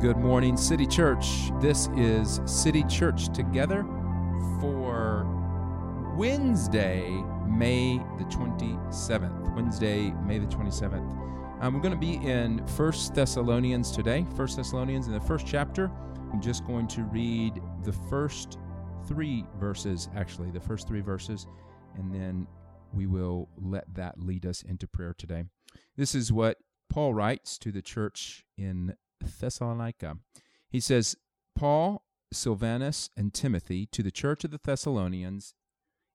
Good morning, City Church. This is City Church Together for Wednesday, May the 27th. Wednesday, May the 27th. Um, we're going to be in First Thessalonians today. First Thessalonians in the first chapter. I'm just going to read the first three verses, actually, the first three verses, and then we will let that lead us into prayer today. This is what Paul writes to the church in Thessalonica. He says, Paul, Silvanus, and Timothy to the church of the Thessalonians,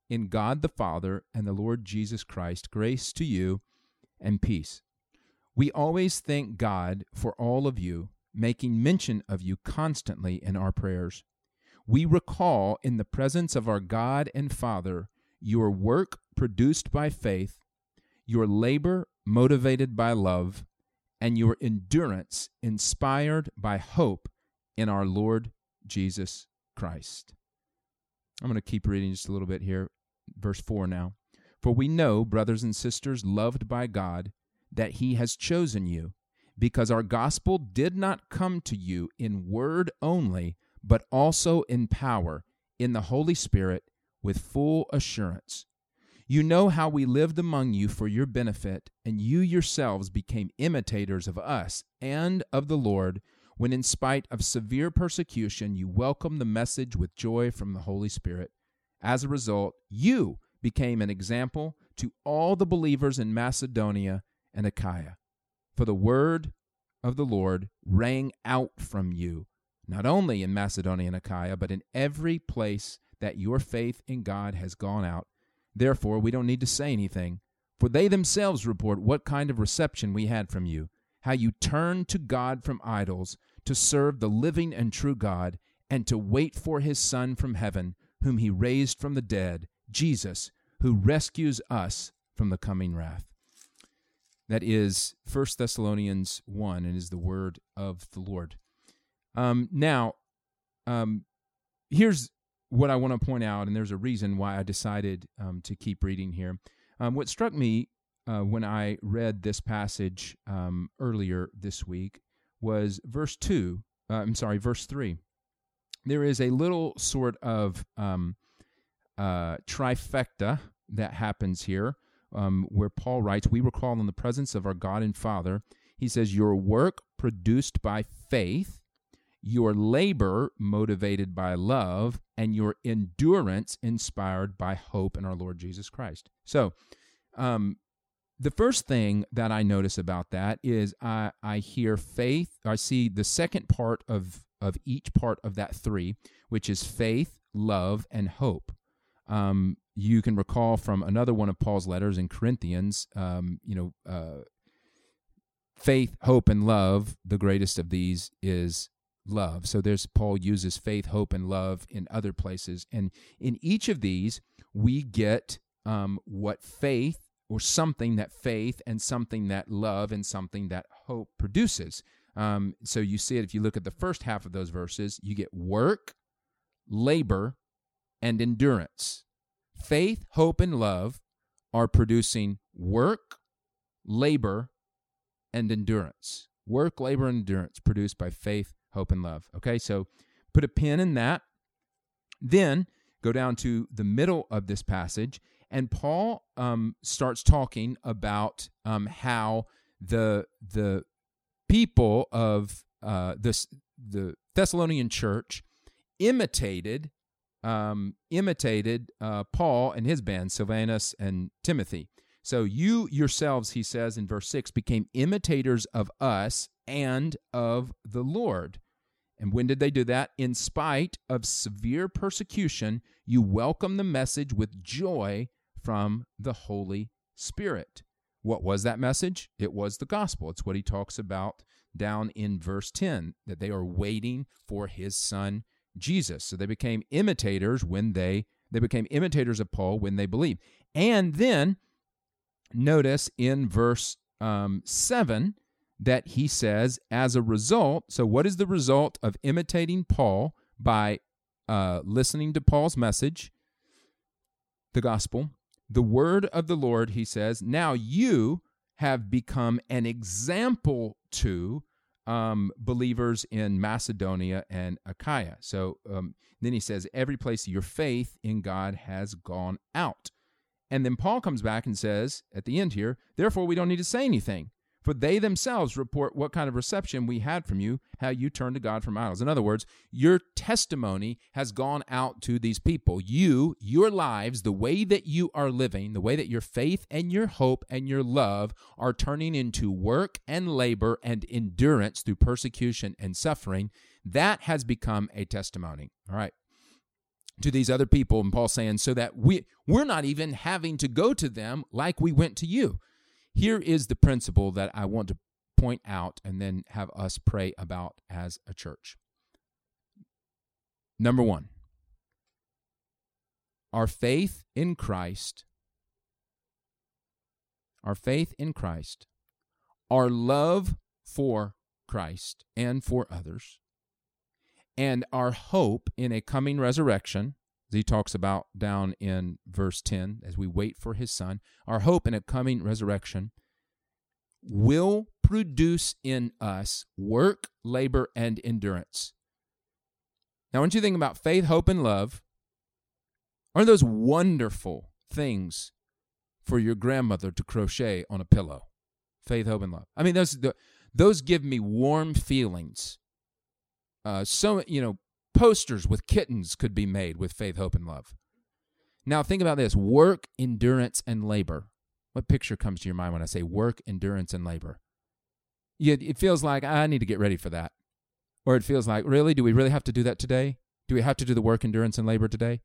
in God the Father and the Lord Jesus Christ, grace to you and peace. We always thank God for all of you, making mention of you constantly in our prayers. We recall in the presence of our God and Father your work produced by faith, your labor motivated by love, and your endurance inspired by hope in our Lord Jesus Christ. I'm going to keep reading just a little bit here. Verse 4 now. For we know, brothers and sisters, loved by God, that He has chosen you, because our gospel did not come to you in word only, but also in power, in the Holy Spirit, with full assurance you know how we lived among you for your benefit, and you yourselves became imitators of us and of the Lord, when in spite of severe persecution you welcomed the message with joy from the Holy Spirit. As a result, you became an example to all the believers in Macedonia and Achaia. For the word of the Lord rang out from you, not only in Macedonia and Achaia, but in every place that your faith in God has gone out Therefore, we don't need to say anything, for they themselves report what kind of reception we had from you, how you turned to God from idols to serve the living and true God, and to wait for his Son from heaven, whom he raised from the dead, Jesus, who rescues us from the coming wrath. That is 1 Thessalonians 1 and is the word of the Lord. Um, now, um, here's what I want to point out, and there's a reason why I decided um, to keep reading here. Um, what struck me uh, when I read this passage um, earlier this week was verse 2. Uh, I'm sorry, verse 3. There is a little sort of um, uh, trifecta that happens here um, where Paul writes, We recall in the presence of our God and Father. He says, Your work produced by faith your labor motivated by love, and your endurance inspired by hope in our Lord Jesus Christ. So, um, the first thing that I notice about that is I, I hear faith. I see the second part of, of each part of that three, which is faith, love, and hope. Um, you can recall from another one of Paul's letters in Corinthians, um, you know, uh, faith, hope, and love. The greatest of these is love. So there's Paul uses faith, hope, and love in other places. And in each of these, we get um, what faith or something that faith and something that love and something that hope produces. Um, so you see it if you look at the first half of those verses, you get work, labor, and endurance. Faith, hope, and love are producing work, labor, and endurance. Work, labor, and endurance produced by faith, hope, and love. Okay, so put a pin in that. Then go down to the middle of this passage, and Paul um, starts talking about um, how the the people of uh, this the Thessalonian church imitated um, imitated uh, Paul and his band, Silvanus and Timothy. So you yourselves, he says in verse 6, became imitators of us and of the Lord. And when did they do that? In spite of severe persecution, you welcome the message with joy from the Holy Spirit. What was that message? It was the gospel. It's what he talks about down in verse 10 that they are waiting for his son Jesus. So they became imitators when they they became imitators of Paul when they believed. And then notice in verse um, 7 that he says, as a result, so what is the result of imitating Paul by uh, listening to Paul's message, the gospel? The word of the Lord, he says, now you have become an example to um, believers in Macedonia and Achaia. So um, then he says, Every place your faith in God has gone out. And then Paul comes back and says at the end here, Therefore, we don't need to say anything. For they themselves report what kind of reception we had from you, how you turned to God from idols. In other words, your testimony has gone out to these people. You, your lives, the way that you are living, the way that your faith and your hope and your love are turning into work and labor and endurance through persecution and suffering, that has become a testimony. All right to these other people and Paul saying so that we we're not even having to go to them like we went to you. Here is the principle that I want to point out and then have us pray about as a church. Number one, our faith in Christ, our faith in Christ, our love for Christ and for others, and our hope in a coming resurrection he talks about down in verse 10 as we wait for his son, our hope in a coming resurrection will produce in us work, labor, and endurance. Now, when you think about faith, hope, and love, aren't those wonderful things for your grandmother to crochet on a pillow? Faith, hope, and love. I mean, those those give me warm feelings. Uh, so you know, Posters with kittens could be made with faith, hope, and love. Now, think about this work, endurance, and labor. What picture comes to your mind when I say work, endurance, and labor? it feels like I need to get ready for that. Or it feels like, really? Do we really have to do that today? Do we have to do the work, endurance, and labor today?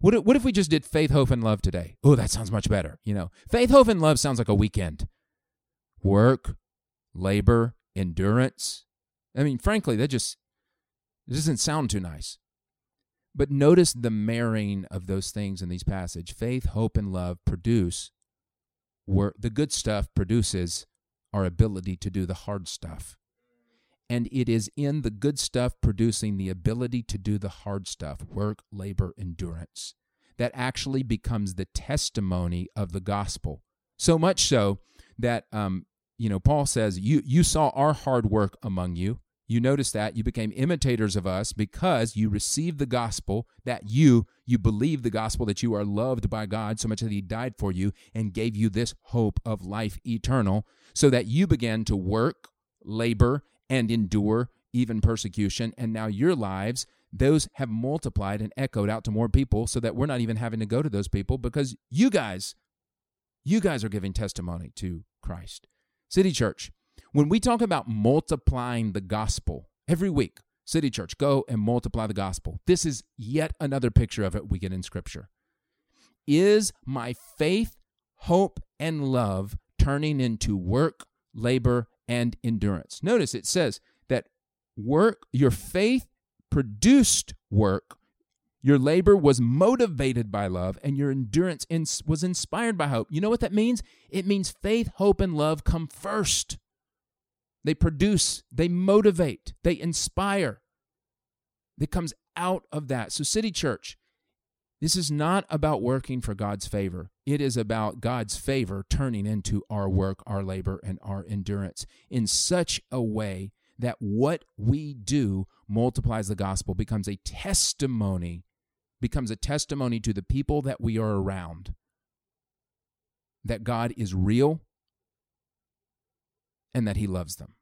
What if, what if we just did faith, hope, and love today? Oh, that sounds much better. You know, faith, hope, and love sounds like a weekend. Work, labor, endurance. I mean, frankly, that just it doesn't sound too nice. But notice the marrying of those things in these passages. Faith, hope, and love produce where the good stuff produces our ability to do the hard stuff. And it is in the good stuff producing the ability to do the hard stuff, work, labor, endurance, that actually becomes the testimony of the gospel. So much so that um, you know, Paul says, You you saw our hard work among you, you notice that you became imitators of us because you received the gospel that you you believe the gospel that you are loved by God so much that he died for you and gave you this hope of life eternal so that you began to work labor and endure even persecution. And now your lives those have multiplied and echoed out to more people so that we're not even having to go to those people because you guys you guys are giving testimony to Christ. City church when we talk about multiplying the gospel every week, City Church, go and multiply the gospel. This is yet another picture of it we get in Scripture. Is my faith, hope, and love turning into work, labor, and endurance? Notice it says that work, your faith produced work, your labor was motivated by love, and your endurance was inspired by hope. You know what that means? It means faith, hope, and love come first. They produce, they motivate, they inspire. That comes out of that. So, City Church, this is not about working for God's favor. It is about God's favor turning into our work, our labor, and our endurance in such a way that what we do multiplies the gospel, becomes a testimony, becomes a testimony to the people that we are around that God is real and that He loves them.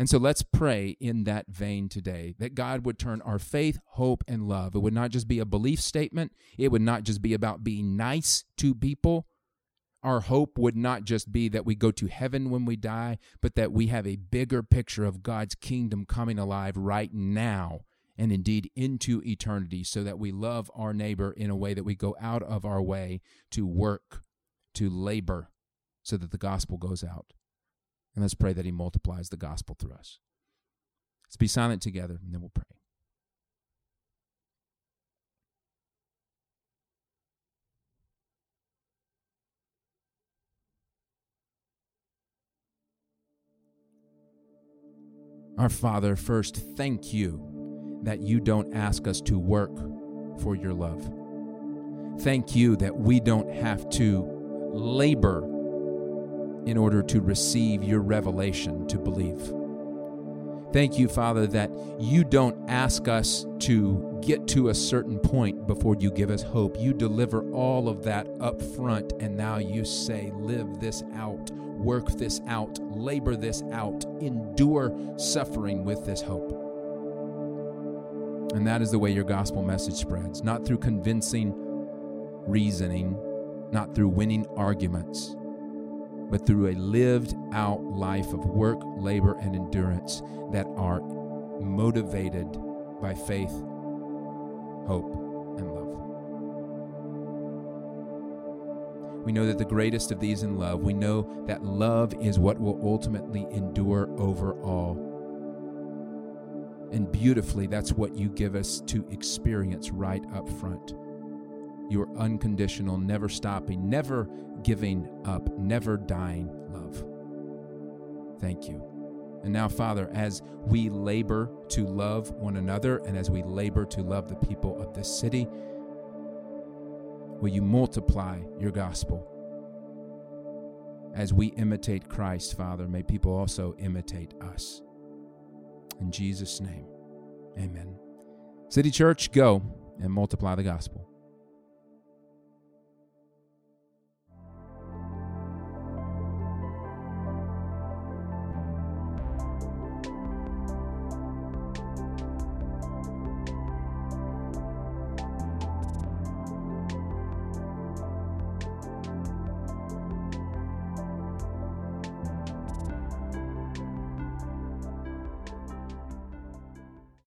And so let's pray in that vein today that God would turn our faith, hope, and love. It would not just be a belief statement, it would not just be about being nice to people. Our hope would not just be that we go to heaven when we die, but that we have a bigger picture of God's kingdom coming alive right now and indeed into eternity, so that we love our neighbor in a way that we go out of our way to work, to labor, so that the gospel goes out. And let's pray that He multiplies the gospel through us. Let's be silent together, and then we'll pray. Our Father, first, thank you that you don't ask us to work for your love. Thank you that we don't have to labor in order to receive your revelation to believe. Thank you, Father, that you don't ask us to get to a certain point before you give us hope. You deliver all of that up front, and now you say, Live this out, work this out, labor this out, endure suffering with this hope. And that is the way your gospel message spreads, not through convincing reasoning, not through winning arguments, but through a lived out life of work, labor, and endurance that are motivated by faith, hope, and love. We know that the greatest of these in love, we know that love is what will ultimately endure over all. And beautifully, that's what you give us to experience right up front. Your unconditional, never stopping, never giving up, never dying love. Thank you. And now, Father, as we labor to love one another and as we labor to love the people of this city, will you multiply your gospel? As we imitate Christ, Father, may people also imitate us. In Jesus' name, amen. City Church, go and multiply the gospel.